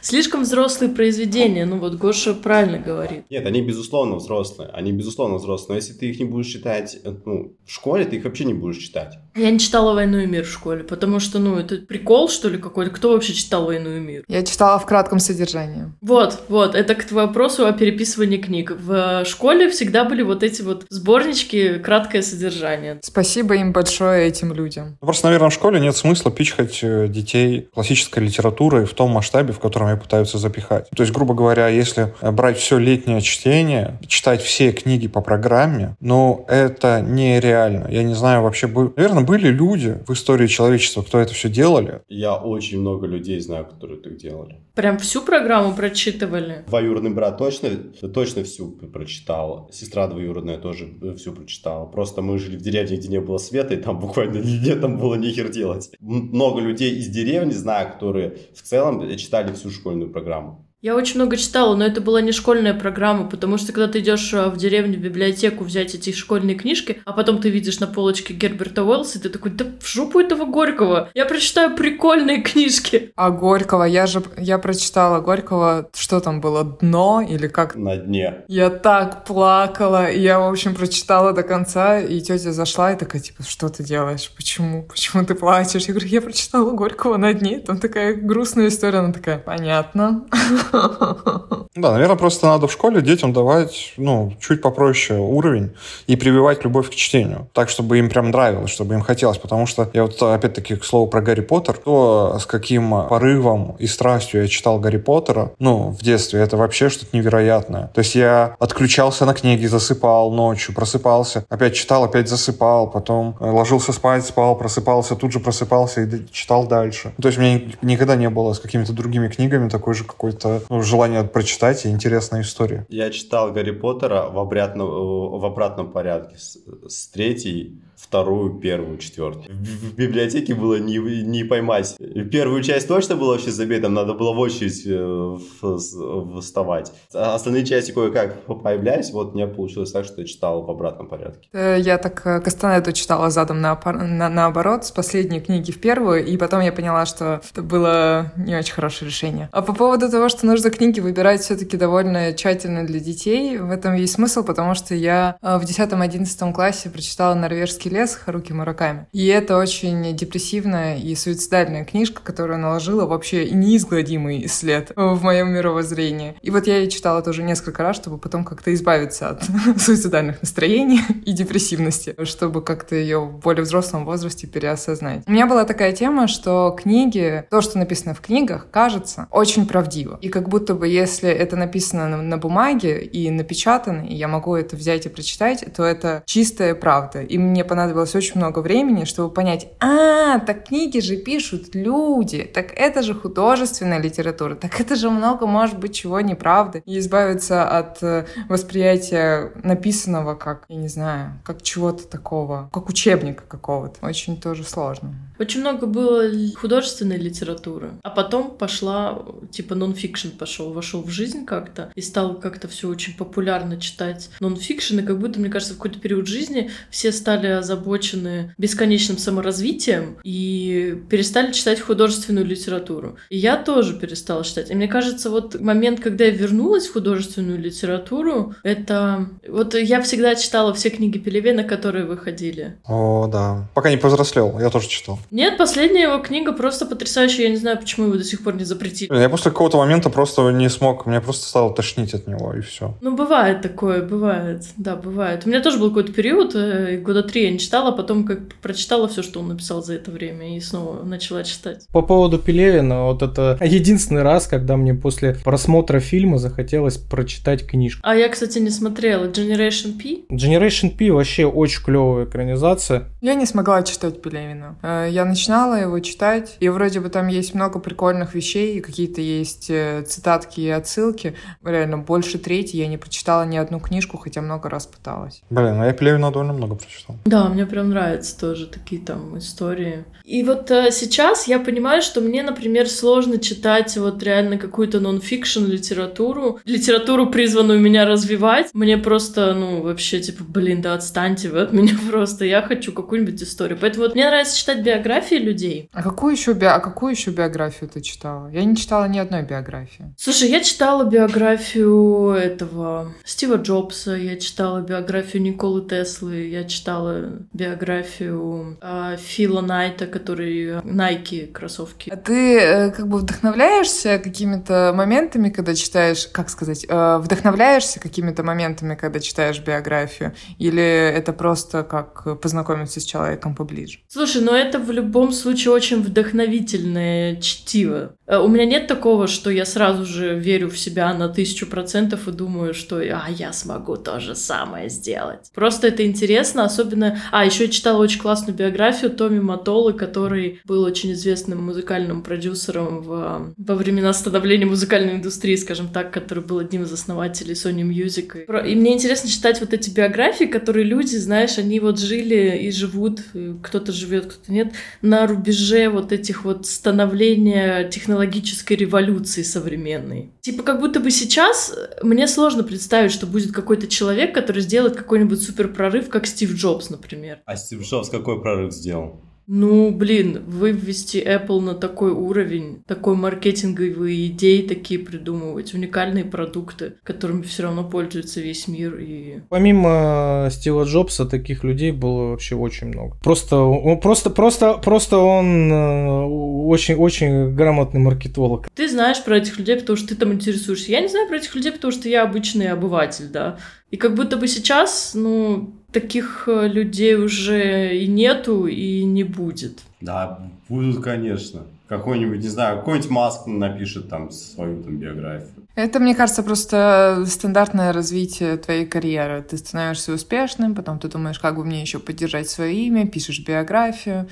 Слишком взрослые произведения, ну вот Гоша правильно говорит.
Нет, они безусловно взрослые, они безусловно взрослые, но если ты их не будешь читать, ну, в школе, ты их вообще не будешь читать.
Я не читала «Войну и мир» в школе, потому что, ну, это прикол, что ли, какой-то. Кто вообще читал «Войну и мир»?
Я читала в кратком содержании.
Вот, вот, это к вопросу о переписывании книг. В школе всегда были вот эти вот сборнички «Краткое содержание».
Спасибо им большое, этим людям.
Просто, наверное, в школе нет смысла пичкать э, детей классической литературой в том масштабе, в котором ее пытаются запихать. То есть, грубо говоря, если брать все летнее чтение, читать все книги по программе, ну, это нереально. Я не знаю, вообще, наверное, были люди в истории человечества, кто это все делали.
Я очень много людей знаю, которые так делали.
Прям всю программу прочитывали?
Двоюродный брат точно, точно всю прочитал. Сестра двоюродная тоже всю прочитала. Просто мы жили в деревне, где не было света, и там буквально [laughs] нигде там было нехер делать. Много людей из деревни знаю, которые в целом читали всю школьную программу.
Я очень много читала, но это была не школьная программа, потому что когда ты идешь э, в деревню, в библиотеку взять эти школьные книжки, а потом ты видишь на полочке Герберта Уэллса, и ты такой, да в жопу этого Горького, я прочитаю прикольные книжки.
А Горького, я же, я прочитала Горького, что там было, дно или как?
На дне.
Я так плакала, и я, в общем, прочитала до конца, и тетя зашла и такая, типа, что ты делаешь, почему, почему ты плачешь? Я говорю, я прочитала Горького на дне, там такая грустная история, она такая, понятно.
Да, наверное, просто надо в школе детям давать, ну, чуть попроще уровень и прививать любовь к чтению. Так, чтобы им прям нравилось, чтобы им хотелось. Потому что я вот, опять-таки, к слову про Гарри Поттер, то с каким порывом и страстью я читал Гарри Поттера, ну, в детстве, это вообще что-то невероятное. То есть я отключался на книги, засыпал ночью, просыпался, опять читал, опять засыпал, потом ложился спать, спал, просыпался, тут же просыпался и читал дальше. То есть у меня никогда не было с какими-то другими книгами такой же какой-то желание прочитать и интересная история.
Я читал Гарри Поттера в обратном, в обратном порядке с, с третьей вторую, первую, четвертую. В, библиотеке было не, не поймать. Первую часть точно было вообще забей, надо было в очередь э, вставать. А остальные части кое-как появлялись, вот у меня получилось так, что я читал в обратном порядке.
Э, я так э, Кастанету читала задом на, на, наоборот, с последней книги в первую, и потом я поняла, что это было не очень хорошее решение. А по поводу того, что нужно книги выбирать все-таки довольно тщательно для детей, в этом есть смысл, потому что я в 10-11 классе прочитала норвежский лес» Харуки Мураками. И это очень депрессивная и суицидальная книжка, которая наложила вообще неизгладимый след в моем мировоззрении. И вот я ее читала тоже несколько раз, чтобы потом как-то избавиться от [laughs] суицидальных настроений [laughs] и депрессивности, чтобы как-то ее в более взрослом возрасте переосознать. У меня была такая тема, что книги, то, что написано в книгах, кажется очень правдиво. И как будто бы если это написано на, на бумаге и напечатано, и я могу это взять и прочитать, то это чистая правда. И мне понадобилось очень много времени, чтобы понять, а, так книги же пишут люди, так это же художественная литература, так это же много может быть чего неправды. И избавиться от э, восприятия написанного как, я не знаю, как чего-то такого, как учебника какого-то. Очень тоже сложно.
Очень много было художественной литературы, а потом пошла, типа, нон-фикшн пошел, вошел в жизнь как-то, и стал как-то все очень популярно читать нон-фикшн, и как будто, мне кажется, в какой-то период жизни все стали озабочены бесконечным саморазвитием и перестали читать художественную литературу. И я тоже перестала читать. И мне кажется, вот момент, когда я вернулась в художественную литературу, это... Вот я всегда читала все книги Пелевина, которые выходили.
О, да. Пока не повзрослел, я тоже читал.
Нет, последняя его книга просто потрясающая. Я не знаю, почему его до сих пор не запретили.
Я после какого-то момента просто не смог, меня просто стало тошнить от него, и все.
Ну, бывает такое, бывает. Да, бывает. У меня тоже был какой-то период, э, года три я не читала, а потом как прочитала все, что он написал за это время, и снова начала читать.
По поводу Пелевина, вот это единственный раз, когда мне после просмотра фильма захотелось прочитать книжку.
А я, кстати, не смотрела. Generation P?
Generation P вообще очень клевая экранизация.
Я не смогла читать Пелевина. Э, Я начинала его читать, и вроде бы там есть много прикольных вещей, и какие-то есть э, цитатки и отсылки. Реально, больше трети я не прочитала ни одну книжку, хотя много раз пыталась.
Блин, ну я Пелевина довольно много прочитал.
Да, мне прям нравятся тоже такие там истории. И вот э, сейчас я понимаю, что мне, например, сложно читать вот реально какую-то нон-фикшн литературу, литературу, призванную меня развивать. Мне просто, ну, вообще, типа, блин, да отстаньте вы от меня [laughs] просто. Я хочу какую-нибудь историю. Поэтому вот мне нравится читать биографии людей.
А какую еще, би... а какую еще биографию ты читала? Я не читала ни одной биографии.
Слушай, я читала биографию этого Стива Джобса, я читала биографию Николы Теслы, я читала биографию э, Фила Найта, который Nike кроссовки.
А ты э, как бы вдохновляешься какими-то моментами, когда читаешь, как сказать, э, вдохновляешься какими-то моментами, когда читаешь биографию? Или это просто как познакомиться с человеком поближе?
Слушай, ну это в любом случае очень вдохновительное чтиво. Э, У меня нет такого, что я сразу же верю в себя на тысячу процентов и думаю, что а, я смогу то же самое сделать. Просто это интересно, особенно... А, еще я читала очень классную биографию Томми Матолы, который был очень известным музыкальным продюсером в, во времена становления музыкальной индустрии, скажем так, который был одним из основателей Sony Music. И мне интересно читать вот эти биографии, которые люди, знаешь, они вот жили и живут, и кто-то живет, кто-то нет, на рубеже вот этих вот становления технологической революции современной. Типа как будто бы сейчас мне сложно представить, что будет какой-то человек, который сделает какой-нибудь супер прорыв, как Стив Джобс, например.
А Стив Джобс какой прорыв сделал?
Ну, блин, вывести Apple на такой уровень, такой маркетинговые идеи такие придумывать, уникальные продукты, которыми все равно пользуется весь мир. И...
Помимо Стива Джобса, таких людей было вообще очень много. Просто, он, просто, просто, просто он э, очень-очень грамотный маркетолог.
Ты знаешь про этих людей, потому что ты там интересуешься. Я не знаю про этих людей, потому что я обычный обыватель, да. И как будто бы сейчас, ну, таких э, людей уже и нету, и не будет.
Да, будут, конечно. Какой-нибудь, не знаю, какой-нибудь Маск напишет там свою там биографию.
Это, мне кажется, просто стандартное развитие твоей карьеры. Ты становишься успешным, потом ты думаешь, как бы мне еще поддержать свое имя, пишешь биографию.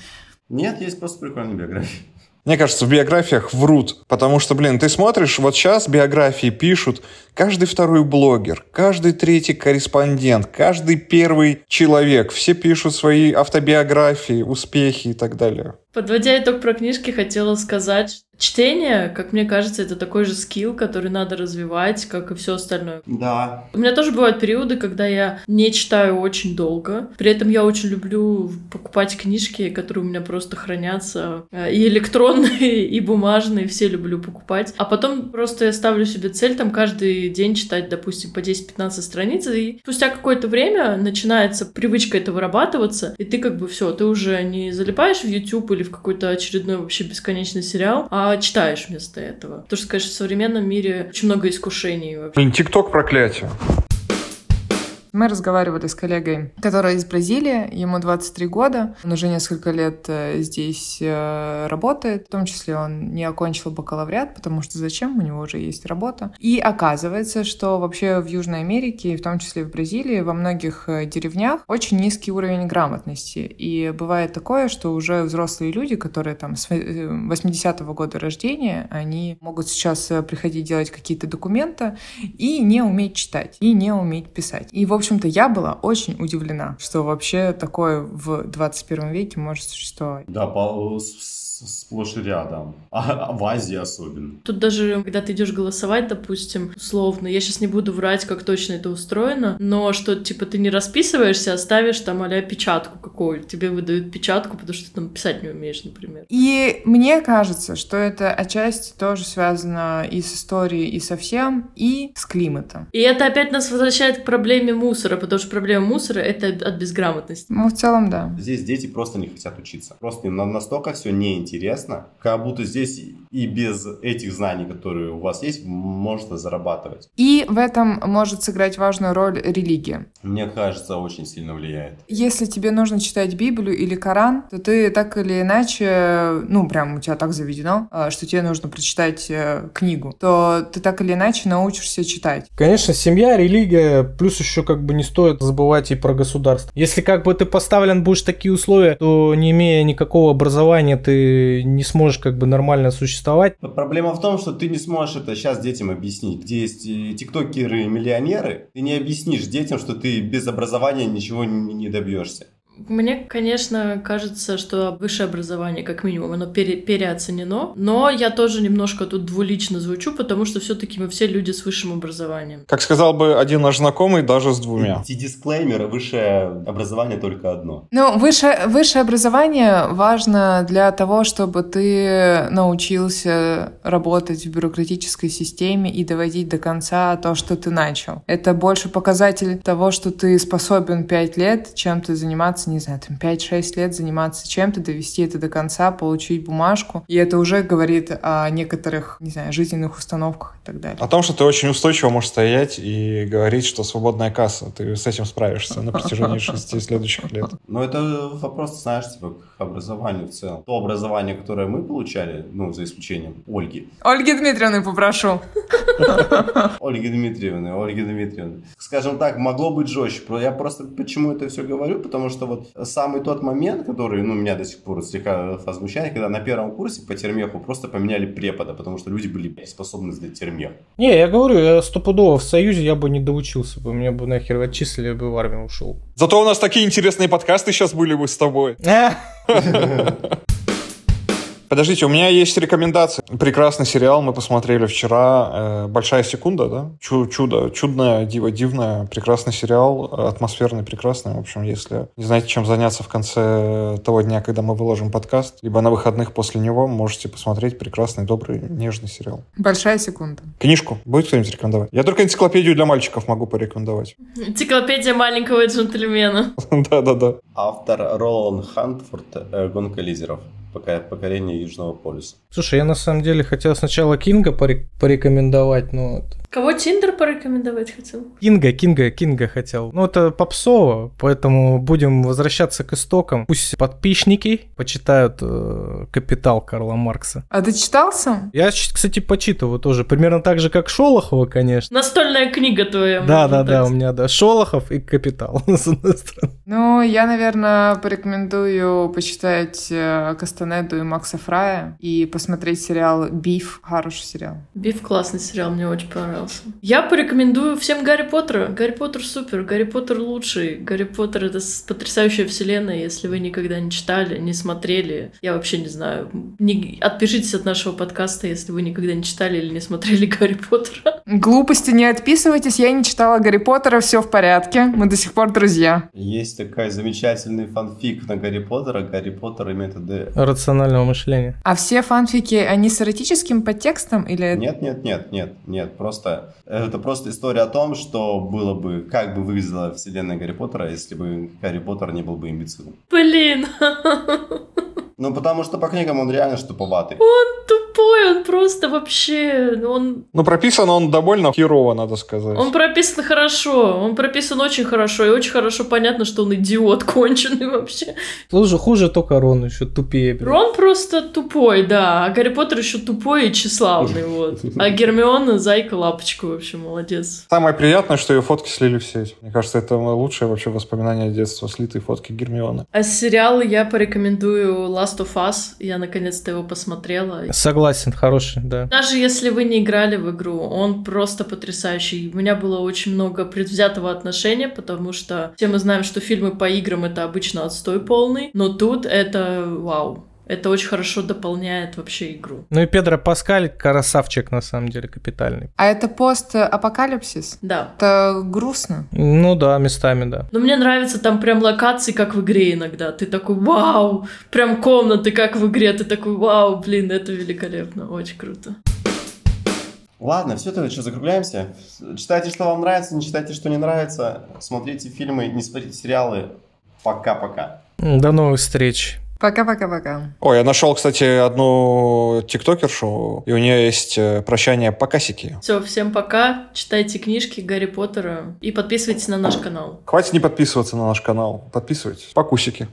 Нет, есть просто прикольные биографии.
Мне кажется, в биографиях врут, потому что, блин, ты смотришь, вот сейчас биографии пишут каждый второй блогер, каждый третий корреспондент, каждый первый человек. Все пишут свои автобиографии, успехи и так далее.
Подводя итог про книжки, хотела сказать, Чтение, как мне кажется, это такой же скилл, который надо развивать, как и все остальное.
Да.
У меня тоже бывают периоды, когда я не читаю очень долго. При этом я очень люблю покупать книжки, которые у меня просто хранятся. Э, и электронные, [laughs] и бумажные, все люблю покупать. А потом просто я ставлю себе цель там каждый день читать, допустим, по 10-15 страниц. И спустя какое-то время начинается привычка это вырабатываться, и ты как бы все, ты уже не залипаешь в YouTube или в какой-то очередной вообще бесконечный сериал, а читаешь вместо этого. Потому что, конечно, в современном мире очень много искушений вообще.
ТикТок проклятие.
Мы разговаривали с коллегой, которая из Бразилии, ему 23 года, он уже несколько лет э, здесь э, работает, в том числе он не окончил бакалавриат, потому что зачем, у него уже есть работа. И оказывается, что вообще в Южной Америке, в том числе в Бразилии, во многих э, деревнях очень низкий уровень грамотности. И бывает такое, что уже взрослые люди, которые там с 80-го года рождения, они могут сейчас приходить делать какие-то документы и не уметь читать, и не уметь писать. И, в общем-то, я была очень удивлена, что вообще такое в 21 веке может существовать.
Да, по, сплошь и рядом. А, а в Азии особенно.
Тут даже, когда ты идешь голосовать, допустим, условно, я сейчас не буду врать, как точно это устроено, но что, типа, ты не расписываешься, а ставишь там а печатку какую Тебе выдают печатку, потому что ты там писать не умеешь, например.
И мне кажется, что это отчасти тоже связано и с историей, и со всем, и с климатом.
И это опять нас возвращает к проблеме мусора, потому что проблема мусора — это от безграмотности.
Ну, в целом, да.
Здесь дети просто не хотят учиться. Просто им настолько все неинтересно интересно, как будто здесь и без этих знаний, которые у вас есть, можно зарабатывать.
И в этом может сыграть важную роль религия.
Мне кажется, очень сильно влияет.
Если тебе нужно читать Библию или Коран, то ты так или иначе, ну, прям у тебя так заведено, а, что тебе нужно прочитать э, книгу, то ты так или иначе научишься читать.
Конечно, семья, религия, плюс еще как бы не стоит забывать и про государство. Если как бы ты поставлен будешь такие условия, то не имея никакого образования, ты не сможешь как бы нормально существовать.
Проблема в том, что ты не сможешь это сейчас детям объяснить. Где есть э, тиктокеры и миллионеры, ты не объяснишь детям, что ты без образования ничего не добьешься.
Мне, конечно, кажется, что высшее образование, как минимум, оно пере переоценено, но я тоже немножко тут двулично звучу, потому что все-таки мы все люди с высшим образованием.
Как сказал бы один наш знакомый, даже с двумя.
Эти дисклеймеры, высшее образование только одно.
Ну, высшее, высшее образование важно для того, чтобы ты научился работать в бюрократической системе и доводить до конца то, что ты начал. Это больше показатель того, что ты способен пять лет чем-то заниматься не знаю, там 5-6 лет заниматься чем-то, довести это до конца, получить бумажку. И это уже говорит о некоторых, не знаю, жизненных установках так далее.
О том, что ты очень устойчиво можешь стоять и говорить, что свободная касса, ты с этим справишься на протяжении шести следующих лет.
Но это вопрос, знаешь, типа, к образованию в целом. То образование, которое мы получали, ну, за исключением Ольги.
Ольги Дмитриевны попрошу.
Ольги Дмитриевны, Ольги Дмитриевны. Скажем так, могло быть жестче. Я просто почему это все говорю, потому что вот вот самый тот момент, который, ну, меня до сих пор слегка возмущает, когда на первом курсе по термеху просто поменяли препода, потому что люди были способны сдать термех.
Не, я говорю, я стопудово в Союзе я бы не доучился бы, меня бы нахер отчислили, бы в армию ушел.
Зато у нас такие интересные подкасты сейчас были бы с тобой. [laughs] [laughs] Подождите, у меня есть рекомендация. Прекрасный сериал мы посмотрели вчера. Э, Большая секунда, да? Чудо, чудное, диво, дивное, прекрасный сериал, атмосферный, прекрасный. В общем, если не знаете, чем заняться в конце того дня, когда мы выложим подкаст, либо на выходных после него, можете посмотреть прекрасный, добрый, нежный сериал.
Большая секунда.
Книжку будет кто-нибудь рекомендовать? Я только энциклопедию для мальчиков могу порекомендовать.
Энциклопедия маленького джентльмена. [laughs]
Да-да-да.
Автор Ролан Хантфорд э, «Гонка лидеров» покорение Южного полюса.
Слушай, я на самом деле хотел сначала Кинга порекомендовать, но
Кого Тиндер порекомендовать хотел?
Кинга, Кинга, Кинга хотел. Ну, это попсово, поэтому будем возвращаться к истокам. Пусть подписчики почитают э, «Капитал» Карла Маркса.
А ты читался?
Я, кстати, почитываю тоже. Примерно так же, как Шолохова, конечно.
Настольная книга твоя.
Да, да, да, у меня, да. Шолохов и «Капитал», [laughs] с одной
стороны. Ну, я, наверное, порекомендую почитать э, Кастанеду и Макса Фрая и посмотреть сериал «Биф». Хороший сериал.
«Биф» классный сериал, мне очень понравился понравился. Я порекомендую всем Гарри Поттера. Гарри Поттер супер, Гарри Поттер лучший. Гарри Поттер это потрясающая вселенная. Если вы никогда не читали, не смотрели, я вообще не знаю. Не... Отпишитесь от нашего подкаста, если вы никогда не читали или не смотрели [laughs] Гарри Поттера.
Глупости не отписывайтесь, я не читала Гарри Поттера, все в порядке, мы до сих пор друзья.
Есть такой замечательный фанфик на Гарри Поттера, Гарри Поттер и методы...
Рационального мышления.
А все фанфики, они с эротическим подтекстом или...
Нет, нет, нет, нет, нет, просто... Это просто история о том, что было бы, как бы выглядела вселенная Гарри Поттера, если бы Гарри Поттер не был бы имбецилом.
Блин.
Ну, потому что по книгам он реально штуповатый.
Он тупой, он просто вообще... Он...
Ну, прописан он довольно херово, надо сказать.
Он прописан хорошо, он прописан очень хорошо, и очень хорошо понятно, что он идиот [laughs] конченый вообще.
Хуже, хуже только Рон еще тупее. блин.
Рон просто тупой, да, а Гарри Поттер еще тупой и тщеславный, [laughs] вот. А Гермиона зайка лапочка, вообще молодец.
Самое приятное, что ее фотки слили в сеть. Мне кажется, это лучшее вообще воспоминание детства, слитые фотки Гермионы.
А сериал я порекомендую Last of Us, я наконец-то его посмотрела.
Согласен, хороший, да.
Даже если вы не играли в игру, он просто потрясающий. У меня было очень много предвзятого отношения, потому что все мы знаем, что фильмы по играм это обычно отстой полный, но тут это вау. Это очень хорошо дополняет вообще игру.
Ну и Педро Паскаль красавчик, на самом деле, капитальный.
А это пост-апокалипсис?
Да.
Это грустно.
Ну да, местами, да.
Но мне нравится там прям локации, как в игре иногда. Ты такой, вау! Прям комнаты, как в игре. Ты такой, вау, блин, это великолепно. Очень круто.
Ладно, все, тогда что, закругляемся? Читайте, что вам нравится, не читайте, что не нравится. Смотрите фильмы, не смотрите сериалы. Пока-пока.
До новых встреч.
Пока-пока-пока.
Ой, я нашел, кстати, одну тиктокершу, и у нее есть э, прощание по касике.
Все, всем пока. Читайте книжки Гарри Поттера и подписывайтесь на наш канал.
Хватит не подписываться на наш канал. Подписывайтесь. По кусике.